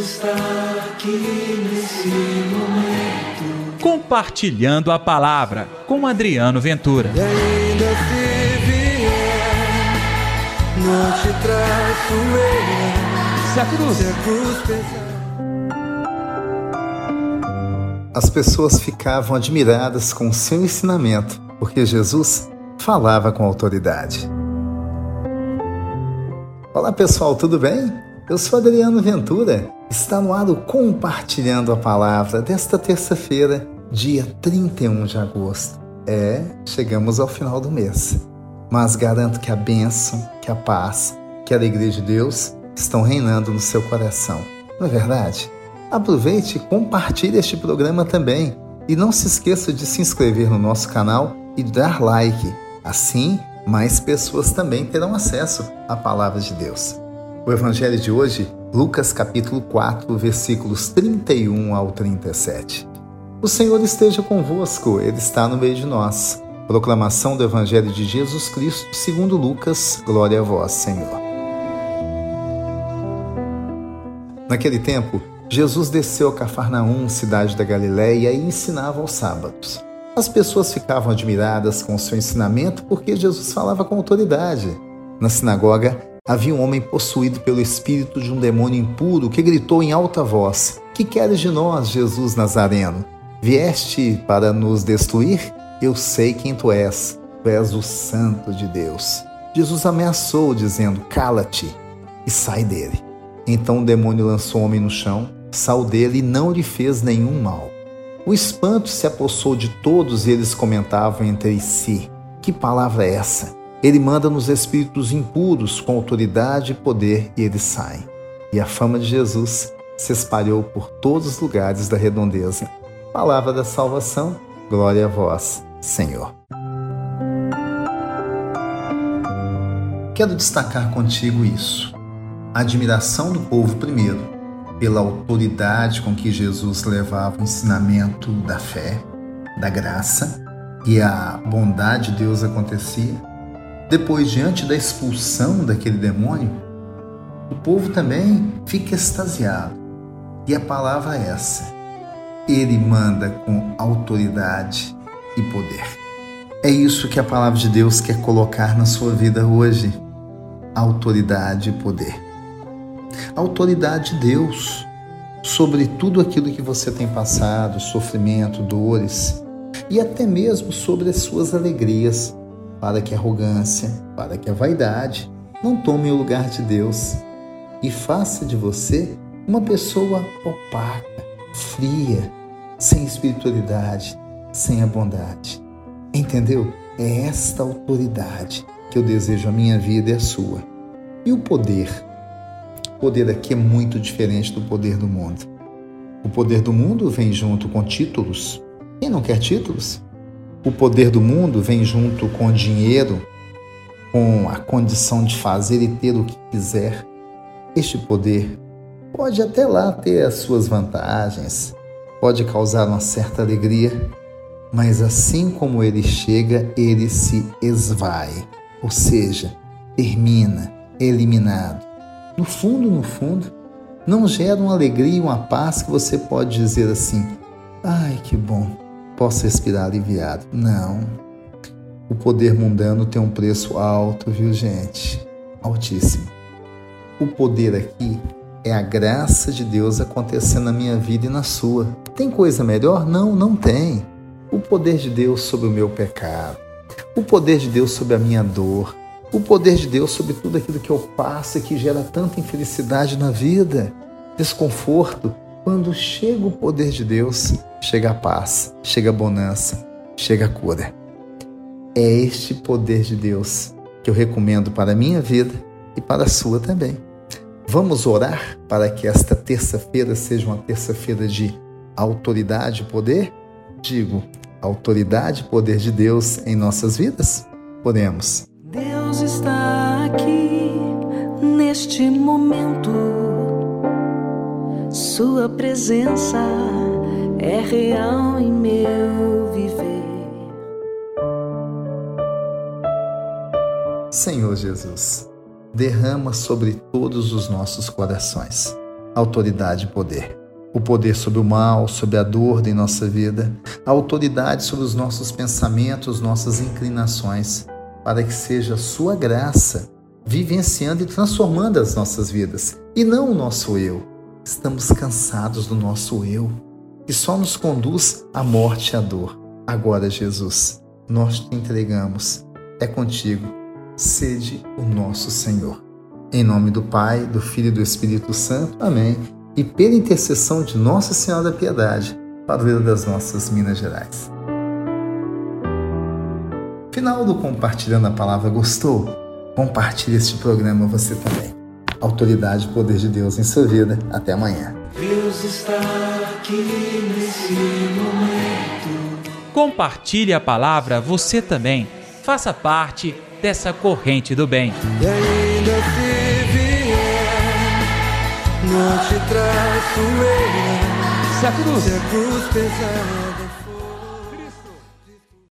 está aqui nesse momento. Compartilhando a palavra com Adriano Ventura. E ainda se vier, não te traço eu. Se a cruz. Se a cruz pesar. As pessoas ficavam admiradas com o seu ensinamento, porque Jesus falava com autoridade. Olá pessoal, tudo bem? Eu sou Adriano Ventura. Está no ar o Compartilhando a Palavra desta terça-feira, dia 31 de agosto. É, chegamos ao final do mês. Mas garanto que a bênção, que a paz, que a alegria de Deus estão reinando no seu coração. Não é verdade? Aproveite e compartilhe este programa também. E não se esqueça de se inscrever no nosso canal e dar like. Assim, mais pessoas também terão acesso à palavra de Deus. O evangelho de hoje, Lucas capítulo 4, versículos 31 ao 37. O Senhor esteja convosco, ele está no meio de nós. Proclamação do evangelho de Jesus Cristo, segundo Lucas. Glória a vós, Senhor. Naquele tempo, Jesus desceu a Cafarnaum, cidade da Galiléia, e ensinava aos sábados. As pessoas ficavam admiradas com o seu ensinamento porque Jesus falava com autoridade. Na sinagoga, havia um homem possuído pelo espírito de um demônio impuro que gritou em alta voz: Que queres de nós, Jesus Nazareno? Vieste para nos destruir? Eu sei quem tu és. Tu és o Santo de Deus. Jesus ameaçou, dizendo: Cala-te e sai dele. Então o demônio lançou o homem no chão saiu dele e não lhe fez nenhum mal. O espanto se apossou de todos e eles comentavam entre si: Que palavra é essa? Ele manda nos espíritos impuros com autoridade e poder e eles saem. E a fama de Jesus se espalhou por todos os lugares da redondeza. Palavra da salvação, glória a vós, Senhor. Quero destacar contigo isso. A admiração do povo primeiro pela autoridade com que Jesus levava o ensinamento da fé, da graça e a bondade de Deus acontecia. Depois, diante da expulsão daquele demônio, o povo também fica extasiado. E a palavra é essa: Ele manda com autoridade e poder. É isso que a palavra de Deus quer colocar na sua vida hoje: autoridade e poder autoridade de Deus sobre tudo aquilo que você tem passado, sofrimento, dores, e até mesmo sobre as suas alegrias, para que a arrogância, para que a vaidade não tome o lugar de Deus e faça de você uma pessoa opaca, fria, sem espiritualidade, sem a bondade. Entendeu? É esta autoridade que eu desejo a minha vida e a sua. E o poder poder aqui é muito diferente do poder do mundo. O poder do mundo vem junto com títulos. Quem não quer títulos? O poder do mundo vem junto com dinheiro, com a condição de fazer e ter o que quiser. Este poder pode até lá ter as suas vantagens, pode causar uma certa alegria, mas assim como ele chega, ele se esvai, ou seja, termina, eliminado no fundo, no fundo, não gera uma alegria e uma paz que você pode dizer assim: ai que bom, posso respirar aliviado. Não. O poder mundano tem um preço alto, viu, gente? Altíssimo. O poder aqui é a graça de Deus acontecendo na minha vida e na sua. Tem coisa melhor? Não, não tem. O poder de Deus sobre o meu pecado, o poder de Deus sobre a minha dor, o poder de Deus sobre tudo aquilo que eu passo e que gera tanta infelicidade na vida, desconforto. Quando chega o poder de Deus, chega a paz, chega a bonança, chega a cura. É este poder de Deus que eu recomendo para a minha vida e para a sua também. Vamos orar para que esta terça-feira seja uma terça-feira de autoridade e poder? Digo, autoridade e poder de Deus em nossas vidas? Podemos. Deus está aqui neste momento. Sua presença é real em meu viver. Senhor Jesus, derrama sobre todos os nossos corações autoridade e poder. O poder sobre o mal, sobre a dor em nossa vida, a autoridade sobre os nossos pensamentos, nossas inclinações, para que seja sua graça vivenciando e transformando as nossas vidas e não o nosso eu. Estamos cansados do nosso eu, que só nos conduz à morte e à dor. Agora, Jesus, nós te entregamos. É contigo. Sede o nosso Senhor. Em nome do Pai, do Filho e do Espírito Santo. Amém. E pela intercessão de Nossa Senhora da Piedade, padroeira das nossas Minas Gerais. Final do Compartilhando a Palavra. Gostou? Compartilhe este programa você também. Autoridade e poder de Deus em sua vida. Até amanhã. Deus está aqui nesse momento. Compartilhe a palavra você também. Faça parte dessa corrente do bem. E ainda se vier, não te traço eu. Se a cruz Se a cruz pesada